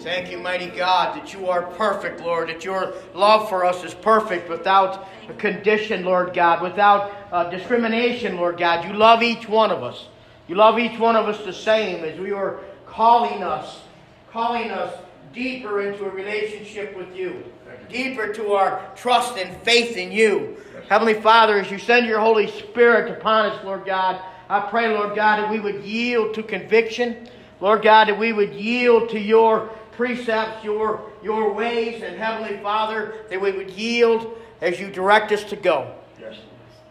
Thank you, mighty God, that you are perfect, Lord, that your love for us is perfect without a condition, Lord God, without uh, discrimination, Lord God. You love each one of us. You love each one of us the same as we are calling us, calling us deeper into a relationship with you, deeper to our trust and faith in you. Heavenly Father, as you send your Holy Spirit upon us, Lord God, I pray, Lord God, that we would yield to conviction. Lord God, that we would yield to your precepts, your, your ways, and Heavenly Father, that we would yield as you direct us to go. Yes.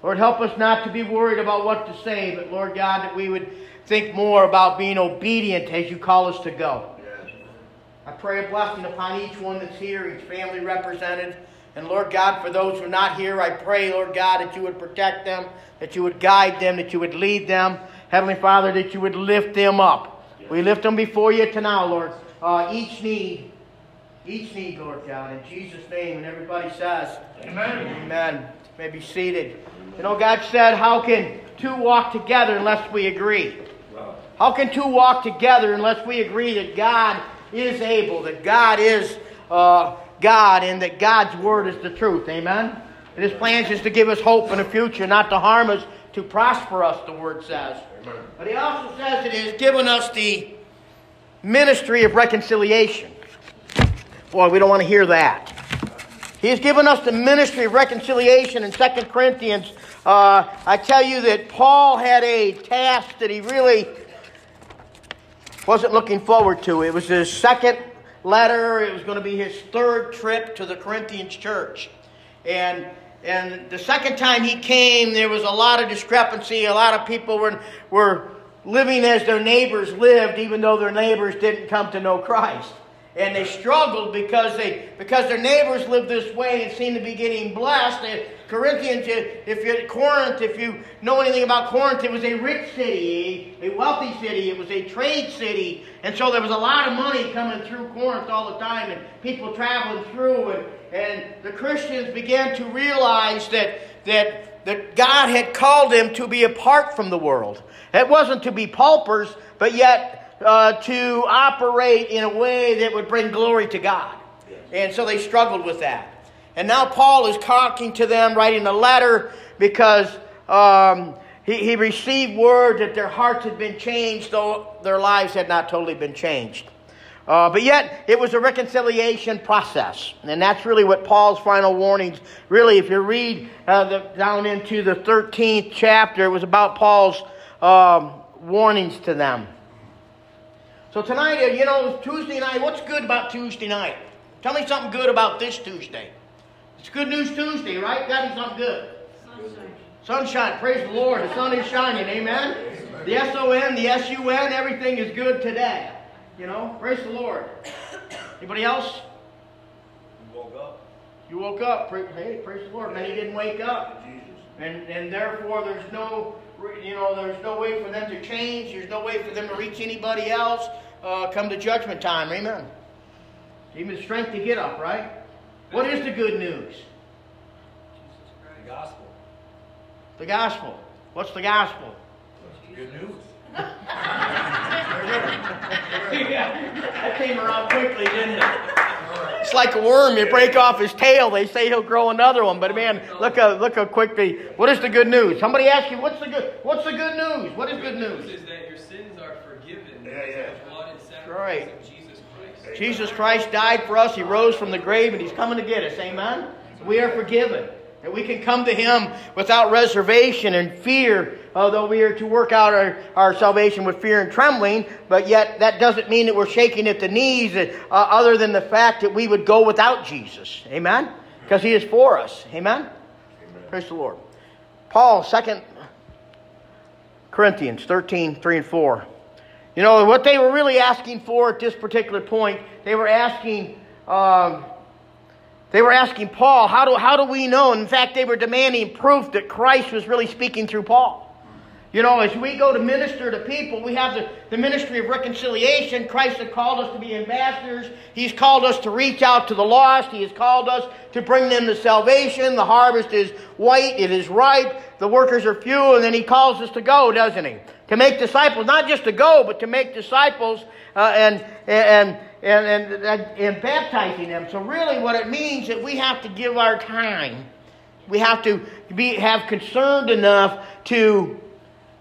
Lord, help us not to be worried about what to say, but Lord God, that we would think more about being obedient as you call us to go. Yes. I pray a blessing upon each one that's here, each family represented. And Lord God, for those who are not here, I pray, Lord God, that you would protect them, that you would guide them, that you would lead them. Heavenly Father, that you would lift them up. Yes. We lift them before you tonight, Lord. Uh, each need, each need, Lord God, in Jesus' name. And everybody says, Amen. Amen. may be seated. You know, God said, How can two walk together unless we agree? How can two walk together unless we agree that God is able, that God is uh, God and that God's word is the truth. Amen? And his plans is to give us hope in the future, not to harm us, to prosper us, the word says. Amen. But he also says it has given us the ministry of reconciliation. Boy, we don't want to hear that. He's given us the ministry of reconciliation in 2 Corinthians. Uh, I tell you that Paul had a task that he really wasn't looking forward to. It was his second letter. It was going to be his third trip to the Corinthians church. And and the second time he came, there was a lot of discrepancy. A lot of people were, were living as their neighbors lived, even though their neighbors didn't come to know Christ. And they struggled because they because their neighbors lived this way and seemed to be getting blessed. Corinthians, if you're Corinth, if you know anything about Corinth, it was a rich city, a wealthy city, it was a trade city. And so there was a lot of money coming through Corinth all the time and people traveling through. And, and the Christians began to realize that, that, that God had called them to be apart from the world. It wasn't to be paupers, but yet uh, to operate in a way that would bring glory to God. And so they struggled with that. And now Paul is talking to them, writing a letter because um, he, he received word that their hearts had been changed, though their lives had not totally been changed. Uh, but yet, it was a reconciliation process. And that's really what Paul's final warnings, really, if you read uh, the, down into the 13th chapter, it was about Paul's um, warnings to them. So tonight, uh, you know, Tuesday night, what's good about Tuesday night? Tell me something good about this Tuesday. It's Good News Tuesday, right? That is not good. Sunshine. Sunshine. Praise the Lord. The sun is shining. Amen. The S O N, the S U N, everything is good today. You know, praise the Lord. Anybody else? You woke up. You woke up. Hey, praise the Lord. Many didn't wake up. Jesus. And, and therefore, there's no, you know, there's no way for them to change. There's no way for them to reach anybody else uh, come to judgment time. Amen. Even the strength to get up, right? What is the good news? The gospel. The gospel. What's the gospel? Good news. That came around quickly, didn't it? It's like a worm. You break off his tail, they say he'll grow another one. But man, look how look how quickly. What is the good news? Somebody ask you, what's the good? What's the good news? What is good news? Is that your sins are forgiven. Yeah, yeah. Right. jesus christ Jesus Christ died for us. He rose from the grave and He's coming to get us. Amen? We are forgiven. And we can come to Him without reservation and fear, although we are to work out our, our salvation with fear and trembling. But yet, that doesn't mean that we're shaking at the knees, uh, other than the fact that we would go without Jesus. Amen? Because He is for us. Amen? Amen? Praise the Lord. Paul, 2 Corinthians 13, 3 and 4. You know, what they were really asking for at this particular point, they were asking, um, they were asking Paul, how do, how do we know? In fact, they were demanding proof that Christ was really speaking through Paul. You know, as we go to minister to people, we have the, the ministry of reconciliation. Christ has called us to be ambassadors. He's called us to reach out to the lost. He has called us to bring them to salvation. The harvest is white, it is ripe, the workers are few, and then He calls us to go, doesn't He? To make disciples, not just to go, but to make disciples. Uh, and, and, and, and, and baptizing them. So really what it means that we have to give our time. We have to be, have concerned enough to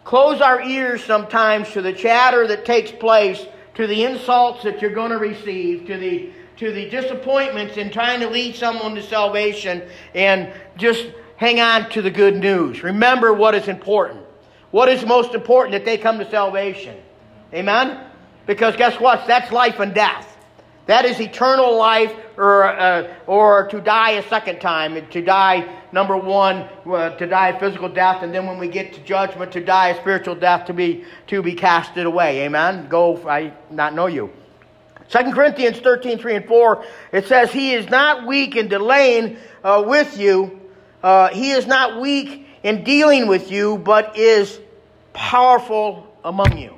close our ears sometimes to the chatter that takes place, to the insults that you're going to receive, to the to the disappointments in trying to lead someone to salvation and just hang on to the good news. Remember what is important. What is most important that they come to salvation? Amen? Because guess what? That's life and death. That is eternal life or, uh, or to die a second time. To die, number one, uh, to die a physical death, and then when we get to judgment, to die a spiritual death, to be, to be casted away. Amen? Go, I not know you. 2 Corinthians 13, 3 and 4, it says, He is not weak in delaying uh, with you. Uh, he is not weak in dealing with you, but is powerful among you.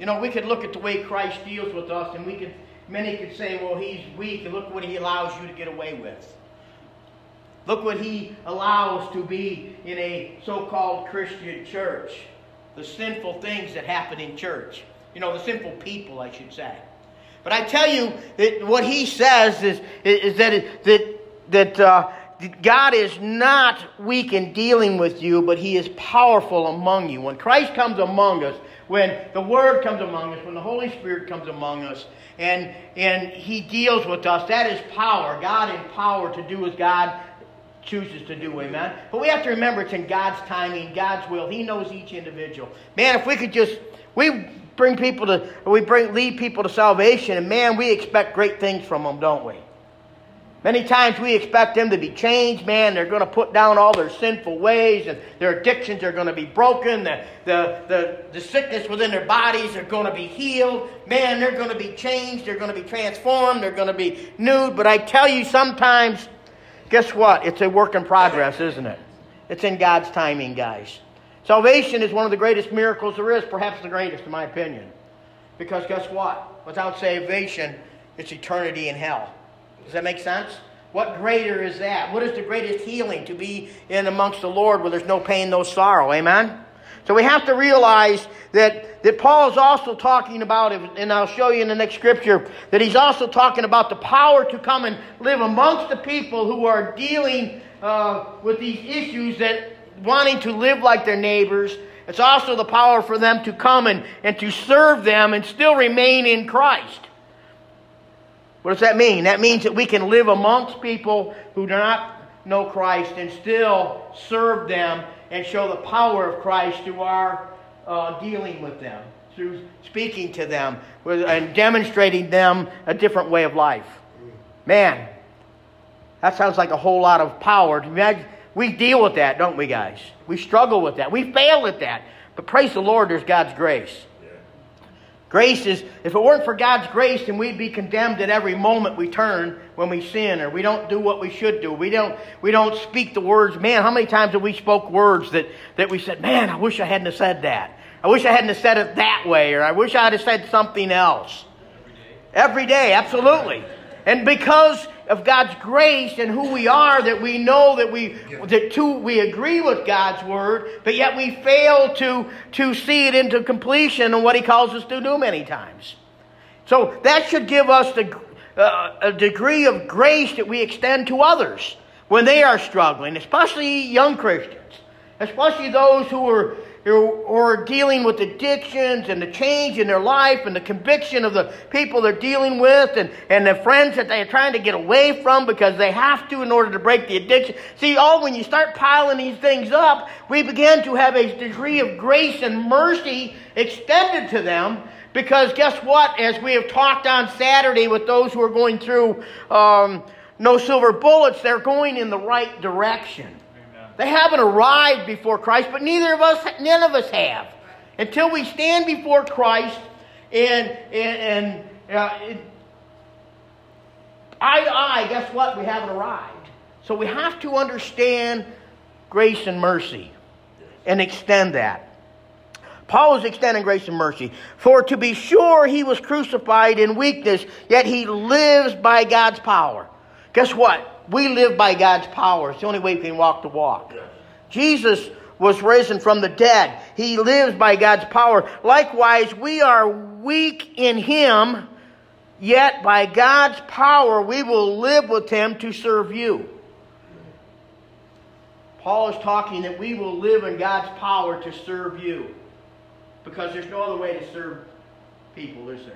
You know, we could look at the way Christ deals with us, and we could, many could say, well, he's weak, and look what he allows you to get away with. Look what he allows to be in a so called Christian church the sinful things that happen in church. You know, the sinful people, I should say. But I tell you that what he says is, is that, that, that uh, God is not weak in dealing with you, but he is powerful among you. When Christ comes among us, when the Word comes among us, when the Holy Spirit comes among us, and, and he deals with us, that is power. God in power to do as God chooses to do. Amen. But we have to remember it's in God's timing, God's will. He knows each individual. Man, if we could just we bring people to we bring lead people to salvation, and man, we expect great things from them, don't we? Many times we expect them to be changed. Man, they're going to put down all their sinful ways and their addictions are going to be broken. The, the, the, the sickness within their bodies are going to be healed. Man, they're going to be changed. They're going to be transformed. They're going to be nude. But I tell you, sometimes Guess what? It's a work in progress, isn't it? It's in God's timing, guys. Salvation is one of the greatest miracles there is, perhaps the greatest, in my opinion. Because guess what? Without salvation, it's eternity in hell. Does that make sense? What greater is that? What is the greatest healing to be in amongst the Lord where there's no pain, no sorrow? Amen? So we have to realize that, that Paul is also talking about, and I'll show you in the next scripture, that he's also talking about the power to come and live amongst the people who are dealing uh, with these issues that wanting to live like their neighbors. It's also the power for them to come and, and to serve them and still remain in Christ. What does that mean? That means that we can live amongst people who do not know Christ and still serve them and show the power of Christ through our uh, dealing with them, through speaking to them, and demonstrating them a different way of life. Man, that sounds like a whole lot of power. We deal with that, don't we, guys? We struggle with that. We fail at that. But praise the Lord, there's God's grace. Grace is, if it weren't for God's grace, then we'd be condemned at every moment we turn when we sin or we don't do what we should do. We don't, we don't speak the words. Man, how many times have we spoke words that, that we said, man, I wish I hadn't have said that. I wish I hadn't have said it that way or I wish I had said something else. Every day, every day absolutely. And because of God's grace and who we are that we know that we that too, we agree with God's word, but yet we fail to to see it into completion and what He calls us to do many times. So that should give us the, uh, a degree of grace that we extend to others when they are struggling, especially young Christians, especially those who are or dealing with addictions and the change in their life and the conviction of the people they're dealing with and, and the friends that they're trying to get away from because they have to in order to break the addiction. See, all when you start piling these things up, we begin to have a degree of grace and mercy extended to them because guess what? As we have talked on Saturday with those who are going through um, no silver bullets, they're going in the right direction. They haven't arrived before Christ, but neither of us, none of us have. Until we stand before Christ and, and, and uh, eye to eye, guess what? We haven't arrived. So we have to understand grace and mercy and extend that. Paul is extending grace and mercy. For to be sure he was crucified in weakness, yet he lives by God's power. Guess what? We live by God's power. It's the only way we can walk the walk. Jesus was risen from the dead. He lives by God's power. Likewise, we are weak in him, yet by God's power we will live with him to serve you. Paul is talking that we will live in God's power to serve you. Because there's no other way to serve people, is there?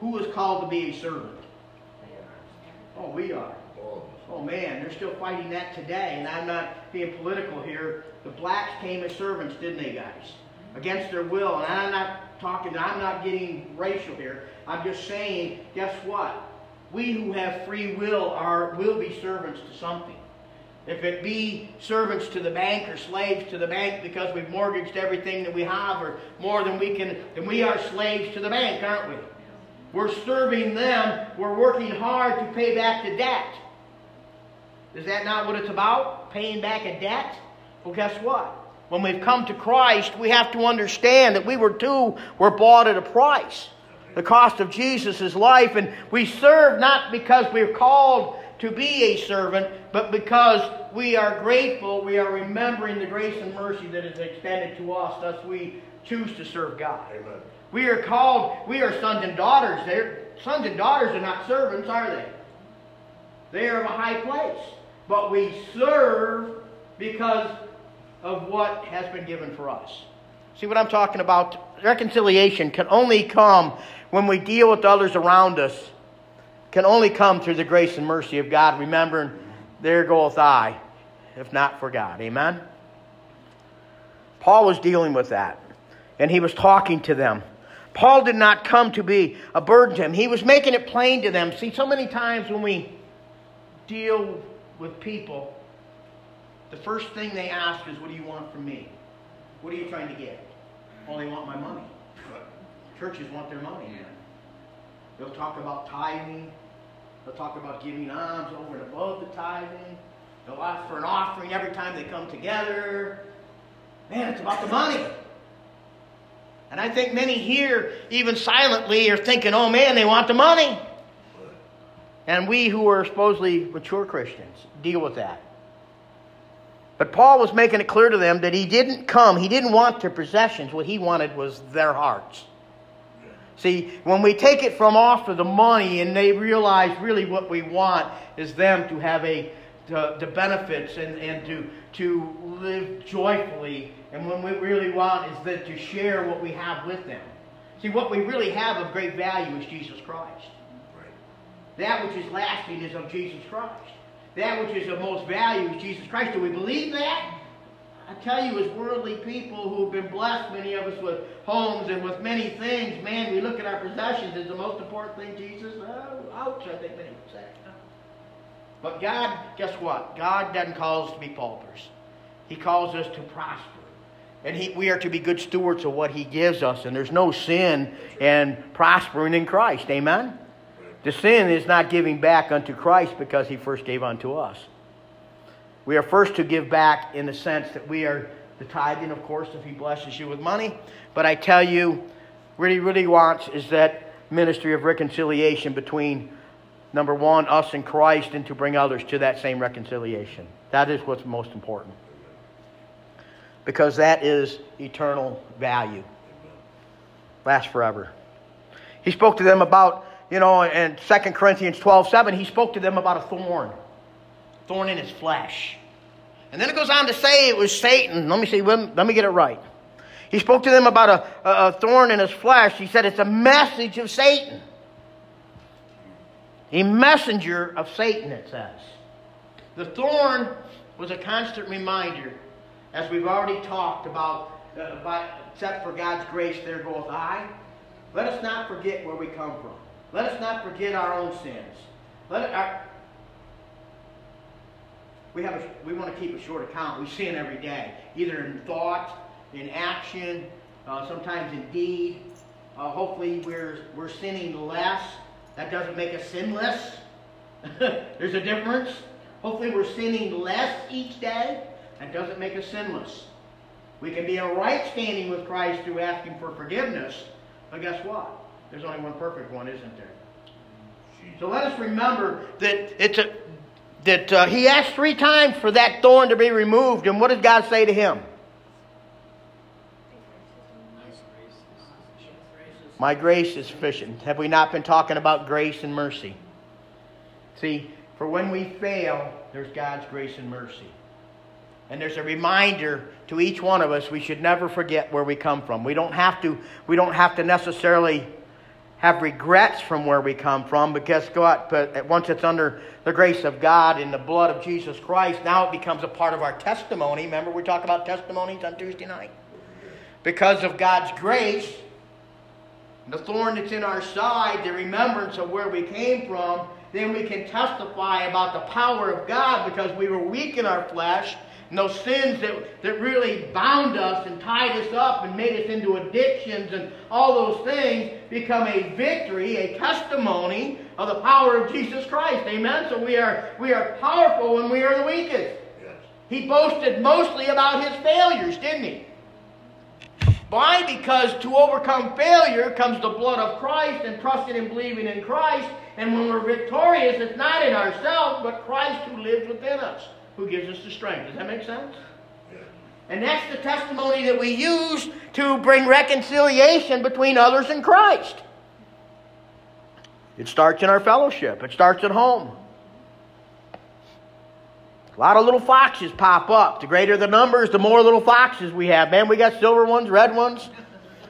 Who is called to be a servant? Oh, we are. Oh. oh man, they're still fighting that today, and I'm not being political here. The blacks came as servants, didn't they, guys? Against their will, and I'm not talking. I'm not getting racial here. I'm just saying. Guess what? We who have free will are will be servants to something. If it be servants to the bank or slaves to the bank because we've mortgaged everything that we have, or more than we can, then we are slaves to the bank, aren't we? We're serving them. We're working hard to pay back the debt. Is that not what it's about? Paying back a debt? Well, guess what? When we've come to Christ, we have to understand that we were too were bought at a price. The cost of Jesus' life, and we serve not because we're called to be a servant, but because we are grateful, we are remembering the grace and mercy that is extended to us, thus we choose to serve God. Amen. We are called, we are sons and daughters. They're, sons and daughters are not servants, are they? They are of a high place. But we serve because of what has been given for us. See what I'm talking about? Reconciliation can only come when we deal with others around us, can only come through the grace and mercy of God, remembering, there goeth I, if not for God. Amen? Paul was dealing with that, and he was talking to them. Paul did not come to be a burden to him. He was making it plain to them. See, so many times when we deal with people, the first thing they ask is, What do you want from me? What are you trying to get? Oh, they want my money. Churches want their money. Man. They'll talk about tithing. They'll talk about giving alms over and above the tithing. They'll ask for an offering every time they come together. Man, it's about the money. And I think many here, even silently, are thinking, oh man, they want the money. And we who are supposedly mature Christians deal with that. But Paul was making it clear to them that he didn't come, he didn't want their possessions. What he wanted was their hearts. See, when we take it from off of the money and they realize really what we want is them to have a the, the benefits and, and to, to live joyfully. And what we really want is that to share what we have with them. See, what we really have of great value is Jesus Christ. That which is lasting is of Jesus Christ. That which is of most value is Jesus Christ. Do we believe that? I tell you, as worldly people who have been blessed, many of us with homes and with many things, man, we look at our possessions as the most important thing, Jesus. Oh, ouch, I think many would say. But God, guess what? God doesn't call us to be paupers. He calls us to prosper. And he, we are to be good stewards of what He gives us. And there's no sin in prospering in Christ. Amen? The sin is not giving back unto Christ because He first gave unto us. We are first to give back in the sense that we are the tithing, of course, if He blesses you with money. But I tell you, what He really wants is that ministry of reconciliation between number one, us in Christ, and to bring others to that same reconciliation. That is what's most important. Because that is eternal value. Lasts forever. He spoke to them about, you know, in 2 Corinthians 12 7, he spoke to them about a thorn. Thorn in his flesh. And then it goes on to say it was Satan. Let me see, let me get it right. He spoke to them about a, a, a thorn in his flesh. He said it's a message of Satan. A messenger of Satan, it says. The thorn was a constant reminder, as we've already talked about, uh, by, except for God's grace, there goeth I. Let us not forget where we come from. Let us not forget our own sins. Let our, we have a, we want to keep a short account. We sin every day, either in thought, in action, uh, sometimes in deed. Uh, hopefully, we're we're sinning less that doesn't make us sinless. There's a difference. Hopefully, we're sinning less each day. That doesn't make us sinless. We can be in right standing with Christ through asking for forgiveness. But guess what? There's only one perfect one, isn't there? So let us remember that it's a that uh, he asked three times for that thorn to be removed. And what did God say to him? My grace is sufficient. Have we not been talking about grace and mercy? See, for when we fail, there's God's grace and mercy. And there's a reminder to each one of us we should never forget where we come from. We don't have to, we don't have to necessarily have regrets from where we come from because God, but once it's under the grace of God in the blood of Jesus Christ, now it becomes a part of our testimony. Remember, we talk about testimonies on Tuesday night? Because of God's grace, the thorn that's in our side, the remembrance of where we came from, then we can testify about the power of God because we were weak in our flesh. And those sins that, that really bound us and tied us up and made us into addictions and all those things become a victory, a testimony of the power of Jesus Christ. Amen? So we are, we are powerful when we are the weakest. He boasted mostly about his failures, didn't he? Why? Because to overcome failure comes the blood of Christ and trusting and believing in Christ. And when we're victorious, it's not in ourselves, but Christ who lives within us, who gives us the strength. Does that make sense? And that's the testimony that we use to bring reconciliation between others and Christ. It starts in our fellowship, it starts at home. A lot of little foxes pop up. The greater the numbers, the more little foxes we have. Man, we got silver ones, red ones.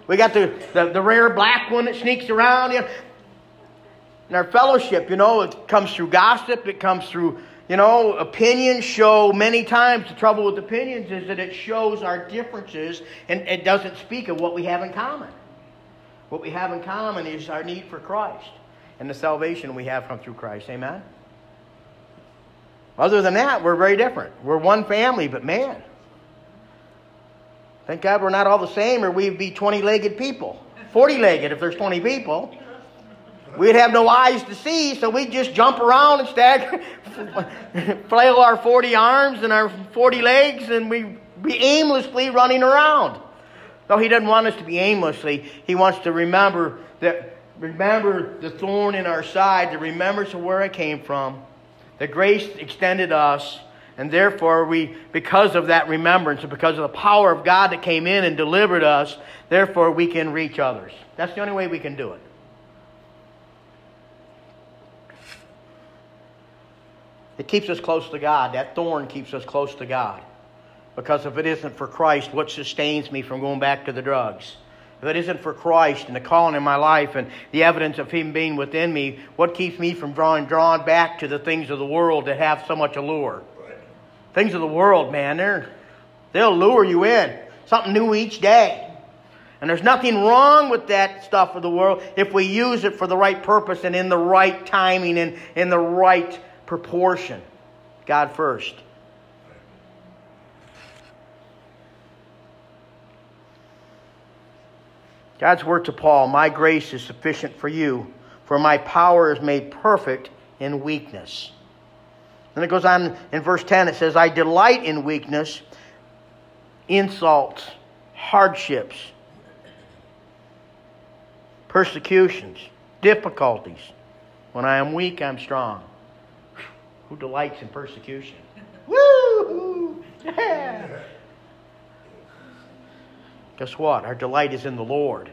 We got the, the, the rare black one that sneaks around. In our fellowship, you know, it comes through gossip, it comes through, you know, opinions show many times. The trouble with opinions is that it shows our differences and it doesn't speak of what we have in common. What we have in common is our need for Christ and the salvation we have from through Christ. Amen? Other than that, we're very different. We're one family, but man, thank God we're not all the same, or we'd be 20 legged people. 40 legged if there's 20 people. We'd have no eyes to see, so we'd just jump around and stagger, flail our 40 arms and our 40 legs, and we'd be aimlessly running around. No, he doesn't want us to be aimlessly. He wants to remember that remember the thorn in our side, the remembrance of where it came from the grace extended us, and therefore we, because of that remembrance and because of the power of God that came in and delivered us, therefore we can reach others. That's the only way we can do it. It keeps us close to God. That thorn keeps us close to God. Because if it isn't for Christ, what sustains me from going back to the drugs? If it isn't for Christ and the calling in my life and the evidence of Him being within me, what keeps me from drawing drawn back to the things of the world that have so much allure? Right. Things of the world, man, they're, they'll lure you in. Something new each day. And there's nothing wrong with that stuff of the world if we use it for the right purpose and in the right timing and in the right proportion. God first. God's word to Paul My grace is sufficient for you, for my power is made perfect in weakness. And it goes on in verse 10, it says, I delight in weakness, insults, hardships, persecutions, difficulties. When I am weak, I'm strong. Who delights in persecution? Woo! Yeah! Guess what? Our delight is in the Lord.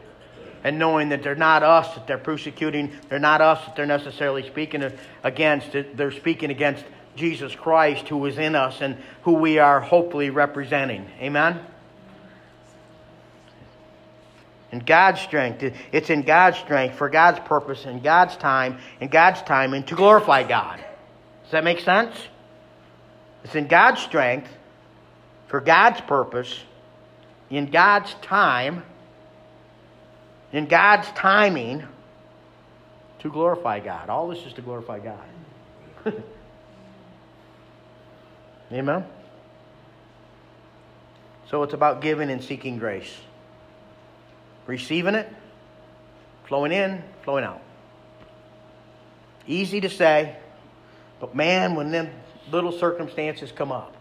And knowing that they're not us that they're persecuting, they're not us that they're necessarily speaking against, they're speaking against Jesus Christ who is in us and who we are hopefully representing. Amen? In God's strength, it's in God's strength, for God's purpose, in God's time, in God's timing to glorify God. Does that make sense? It's in God's strength, for God's purpose, in God's time, in God's timing, to glorify God. All this is to glorify God. Amen? So it's about giving and seeking grace. Receiving it, flowing in, flowing out. Easy to say, but man, when them little circumstances come up,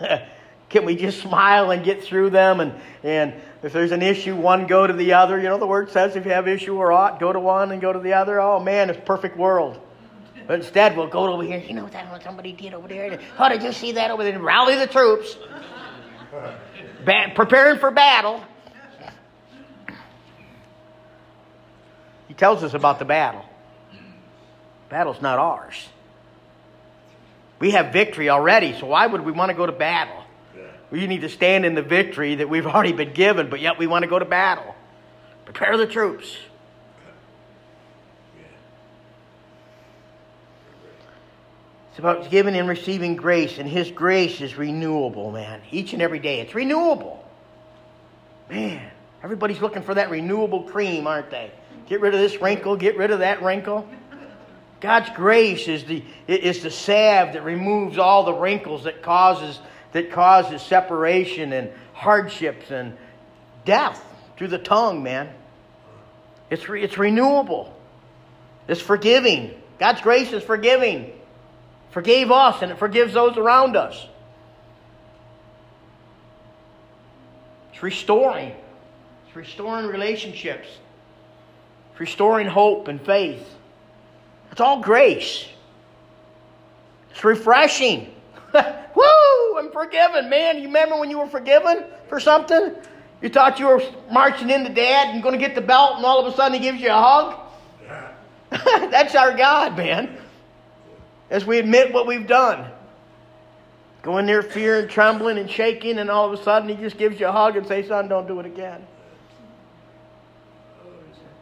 Can we just smile and get through them? And, and if there's an issue, one go to the other. You know, the word says if you have issue or ought, go to one and go to the other. Oh, man, it's perfect world. but instead, we'll go over here. You know what that what somebody did over there? How did you see that over there? Rally the troops. Ba- preparing for battle. He tells us about the battle. Battle's not ours. We have victory already, so why would we want to go to battle? We need to stand in the victory that we've already been given, but yet we want to go to battle. Prepare the troops. It's about giving and receiving grace, and His grace is renewable, man. Each and every day. It's renewable. Man, everybody's looking for that renewable cream, aren't they? Get rid of this wrinkle, get rid of that wrinkle. God's grace is the, is the salve that removes all the wrinkles that causes, that causes separation and hardships and death through the tongue, man. It's, re, it's renewable. It's forgiving. God's grace is forgiving. Forgave us and it forgives those around us. It's restoring. It's restoring relationships. It's restoring hope and faith. It's all grace. It's refreshing. Forgiven, man. You remember when you were forgiven for something? You thought you were marching into dad and going to get the belt, and all of a sudden he gives you a hug? That's our God, man. As we admit what we've done. Go in there fear and trembling and shaking, and all of a sudden he just gives you a hug and says, Son, don't do it again.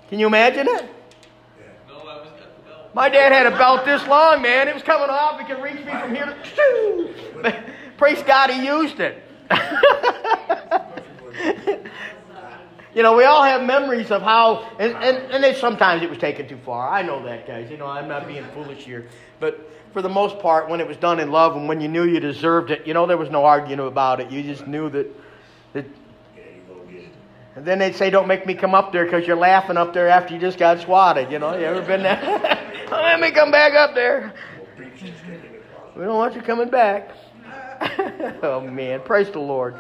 Can you imagine it? My dad had a belt this long, man. It was coming off. He could reach me from here to. Praise God, he used it. you know, we all have memories of how, and, and, and then sometimes it was taken too far. I know that, guys. You know, I'm not being foolish here. But for the most part, when it was done in love and when you knew you deserved it, you know, there was no arguing about it. You just knew that. that and then they'd say, Don't make me come up there because you're laughing up there after you just got swatted. You know, you ever been there? Let me come back up there. We don't want you coming back. oh, man. Praise the Lord.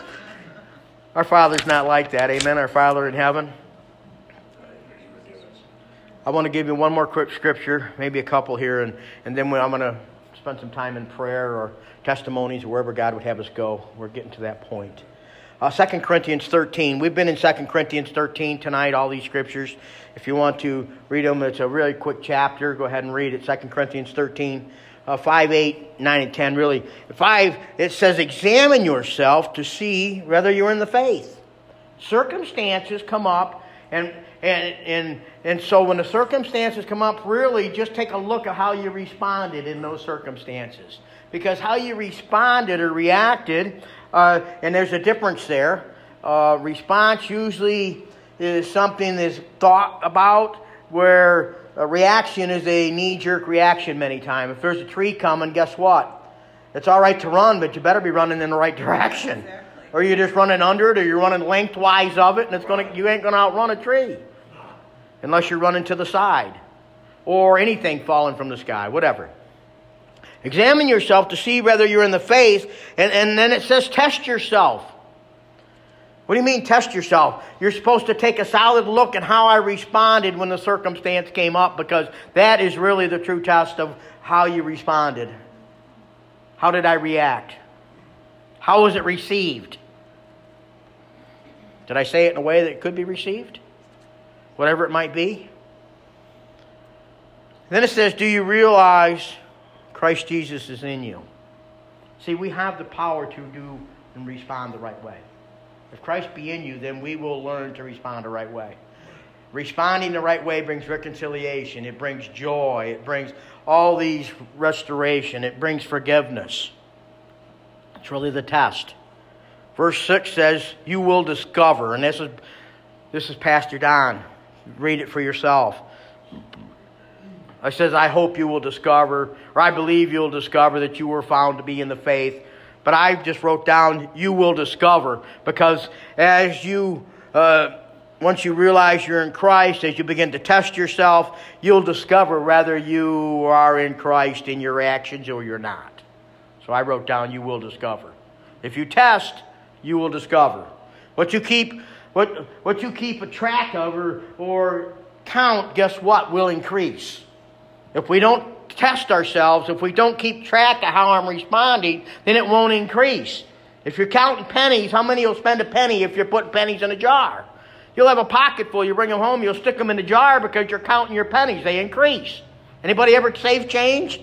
Our Father's not like that. Amen. Our Father in heaven. I want to give you one more quick scripture, maybe a couple here, and, and then I'm going to spend some time in prayer or testimonies or wherever God would have us go. We're getting to that point. Uh, 2 Corinthians 13. We've been in 2 Corinthians 13 tonight, all these scriptures. If you want to read them, it's a really quick chapter. Go ahead and read it. 2 Corinthians 13, uh, 5, 8, 9, and 10. Really, 5, it says, Examine yourself to see whether you're in the faith. Circumstances come up, and, and, and, and so when the circumstances come up, really just take a look at how you responded in those circumstances. Because how you responded or reacted, uh, and there's a difference there. Uh, response usually is something that's thought about, where a reaction is a knee jerk reaction many times. If there's a tree coming, guess what? It's all right to run, but you better be running in the right direction. Or you're just running under it, or you're running lengthwise of it, and it's gonna, you ain't going to outrun a tree unless you're running to the side or anything falling from the sky, whatever. Examine yourself to see whether you're in the faith, and, and then it says test yourself. What do you mean test yourself? You're supposed to take a solid look at how I responded when the circumstance came up because that is really the true test of how you responded. How did I react? How was it received? Did I say it in a way that it could be received? Whatever it might be. Then it says, Do you realize Christ Jesus is in you? See, we have the power to do and respond the right way. If Christ be in you, then we will learn to respond the right way. Responding the right way brings reconciliation, it brings joy, it brings all these restoration, it brings forgiveness. It's really the test. Verse 6 says, You will discover, and this is, this is Pastor Don. Read it for yourself. It says, I hope you will discover, or I believe you'll discover that you were found to be in the faith. But I just wrote down, you will discover, because as you, uh, once you realize you're in Christ, as you begin to test yourself, you'll discover whether you are in Christ in your actions or you're not. So I wrote down, you will discover. If you test, you will discover. What you keep, what, what you keep a track of or, or count, guess what, will increase. If we don't test ourselves, if we don't keep track of how I'm responding, then it won't increase. If you're counting pennies, how many will spend a penny if you're putting pennies in a jar? You'll have a pocket full. You bring them home, you'll stick them in the jar because you're counting your pennies. They increase. Anybody ever save change?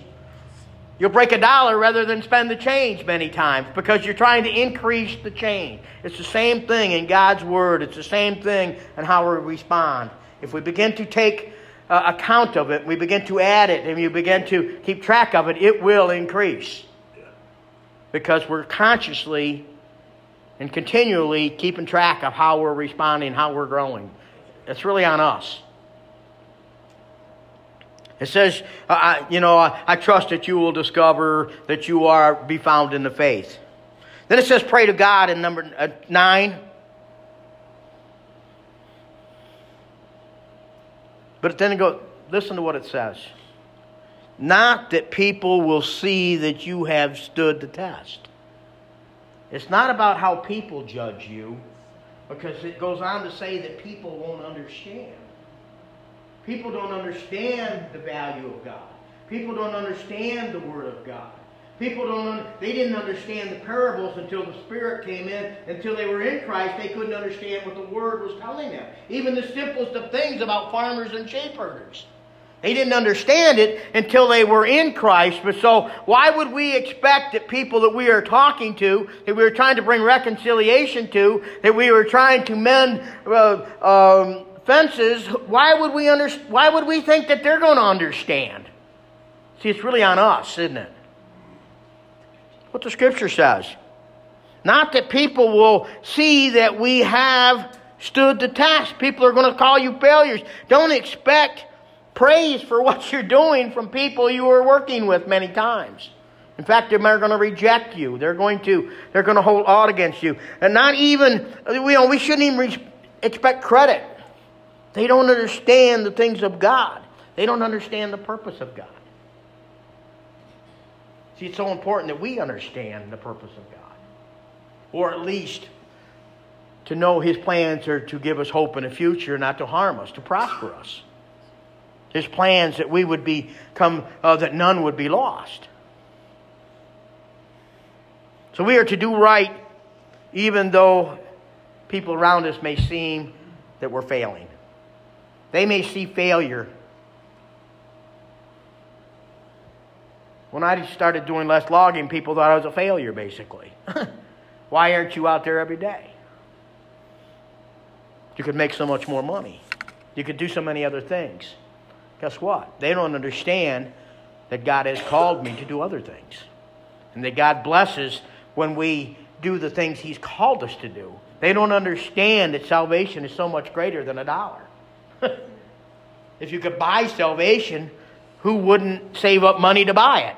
You'll break a dollar rather than spend the change many times because you're trying to increase the change. It's the same thing in God's Word. It's the same thing in how we respond. If we begin to take uh, account of it, we begin to add it, and you begin to keep track of it, it will increase. Because we're consciously and continually keeping track of how we're responding, how we're growing. It's really on us. It says, uh, you know, I, I trust that you will discover that you are be found in the faith. Then it says, pray to God in number uh, nine. But then it go, listen to what it says. Not that people will see that you have stood the test. It's not about how people judge you, because it goes on to say that people won't understand. People don't understand the value of God. People don't understand the Word of God. People don't, they didn't understand the parables until the Spirit came in. Until they were in Christ, they couldn't understand what the Word was telling them. Even the simplest of things about farmers and sheep herders. They didn't understand it until they were in Christ. But so, why would we expect that people that we are talking to, that we are trying to bring reconciliation to, that we are trying to mend uh, um, fences, why would we under, Why would we think that they're going to understand? See, it's really on us, isn't it? What the Scripture says. Not that people will see that we have stood the test. People are going to call you failures. Don't expect praise for what you're doing from people you are working with many times. In fact, they're going to reject you. They're going to they're going to hold out against you, and not even you know we shouldn't even expect credit. They don't understand the things of God. They don't understand the purpose of God. See, it's so important that we understand the purpose of God, or at least to know His plans are to give us hope in the future, not to harm us, to prosper us. His plans that we would become, uh, that none would be lost. So we are to do right even though people around us may seem that we're failing. They may see failure. When I started doing less logging, people thought I was a failure, basically. Why aren't you out there every day? You could make so much more money. You could do so many other things. Guess what? They don't understand that God has called me to do other things. And that God blesses when we do the things He's called us to do. They don't understand that salvation is so much greater than a dollar. if you could buy salvation, who wouldn't save up money to buy it?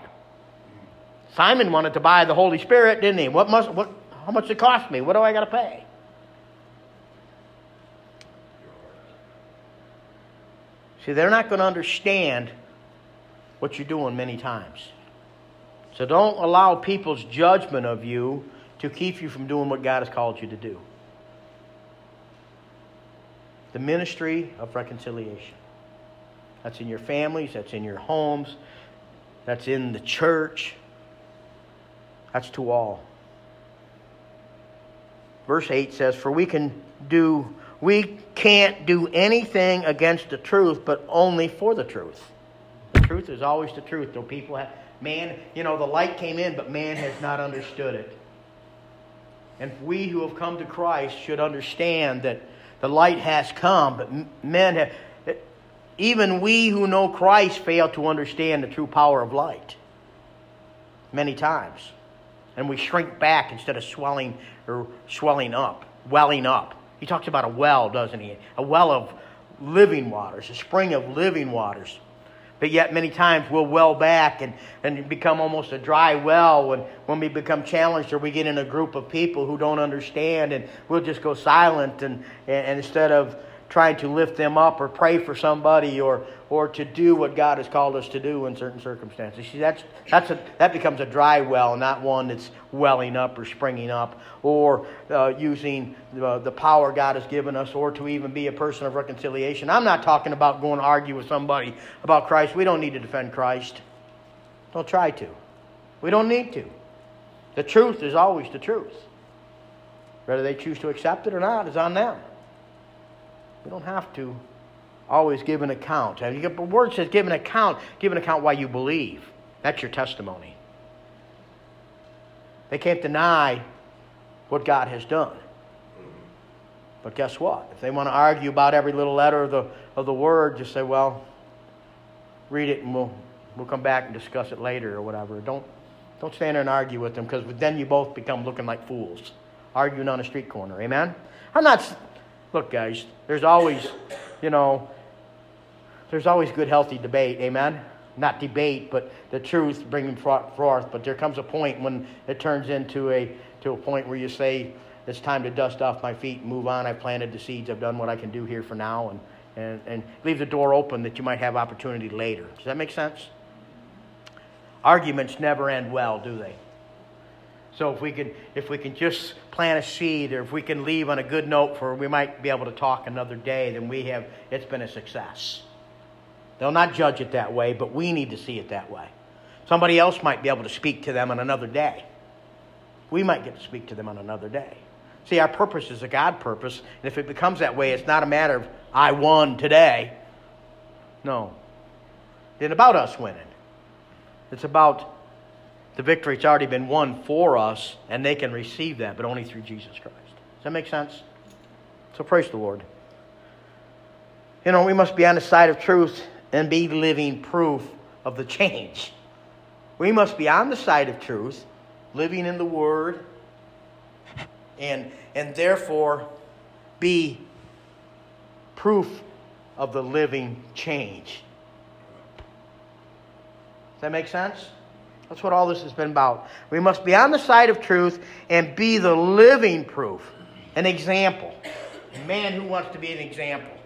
Simon wanted to buy the Holy Spirit, didn't he? What must, what, how much it cost me? What do I got to pay? See, they're not going to understand what you're doing many times. So don't allow people's judgment of you to keep you from doing what God has called you to do. The ministry of reconciliation. That's in your families, that's in your homes, that's in the church. That's to all. Verse 8 says, For we can do we can't do anything against the truth, but only for the truth. The truth is always the truth, though people have, man, you know, the light came in, but man has not understood it. And we who have come to Christ should understand that the light has come, but men have, even we who know Christ fail to understand the true power of light many times. And we shrink back instead of swelling or swelling up, welling up. He talks about a well, doesn't he? A well of living waters, a spring of living waters. But yet, many times we'll well back and, and become almost a dry well when, when we become challenged or we get in a group of people who don't understand and we'll just go silent and, and instead of trying to lift them up or pray for somebody or, or to do what God has called us to do in certain circumstances. See, that's, that's a, that becomes a dry well, not one that's welling up or springing up or uh, using the, the power God has given us or to even be a person of reconciliation. I'm not talking about going to argue with somebody about Christ. We don't need to defend Christ. Don't try to. We don't need to. The truth is always the truth. Whether they choose to accept it or not is on them. We don't have to always give an account. The word says give an account. Give an account why you believe. That's your testimony. They can't deny what God has done. But guess what? If they want to argue about every little letter of the, of the word, just say, well, read it and we'll, we'll come back and discuss it later or whatever. Don't, don't stand there and argue with them because then you both become looking like fools, arguing on a street corner. Amen? I'm not, look, guys, there's always, you know, there's always good, healthy debate. Amen? Not debate, but the truth bringing forth. But there comes a point when it turns into a, to a point where you say, it's time to dust off my feet and move on. I've planted the seeds. I've done what I can do here for now. And, and, and leave the door open that you might have opportunity later. Does that make sense? Arguments never end well, do they? So if we can if we can just plant a seed or if we can leave on a good note for we might be able to talk another day, then we have it's been a success. They'll not judge it that way, but we need to see it that way. Somebody else might be able to speak to them on another day. We might get to speak to them on another day. See, our purpose is a God purpose, and if it becomes that way, it's not a matter of I won today. No. It's about us winning. It's about the victory that's already been won for us, and they can receive that, but only through Jesus Christ. Does that make sense? So praise the Lord. You know, we must be on the side of truth and be living proof of the change. We must be on the side of truth, living in the Word, and, and therefore be proof of the living change. Does that make sense? That's what all this has been about. We must be on the side of truth and be the living proof, an example. man, who wants to be an example?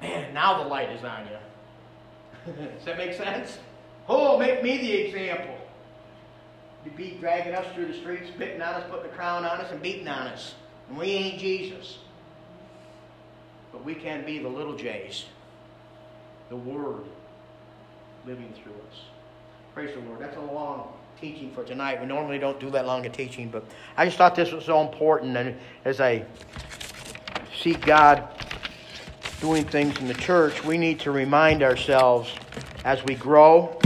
Man, now the light is on you. Does that make sense? Oh, make me the example. You be dragging us through the streets, spitting on us, putting a crown on us, and beating on us. And we ain't Jesus. But we can be the little J's, the Word living through us. Praise the Lord. That's a long teaching for tonight. We normally don't do that long a teaching, but I just thought this was so important. And as I see God doing things in the church, we need to remind ourselves as we grow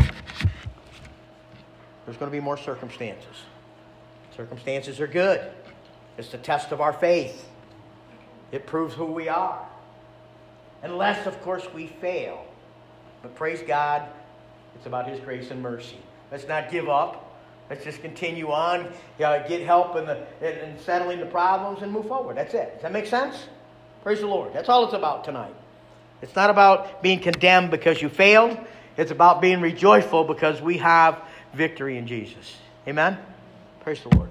there's going to be more circumstances. Circumstances are good. It's the test of our faith. It proves who we are. Unless, of course, we fail. But praise God, it's about His grace and mercy. Let's not give up. Let's just continue on, uh, get help in, the, in, in settling the problems, and move forward. That's it. Does that make sense? Praise the Lord. That's all it's about tonight. It's not about being condemned because you failed. It's about being rejoiceful because we have victory in Jesus. Amen? Praise the Lord.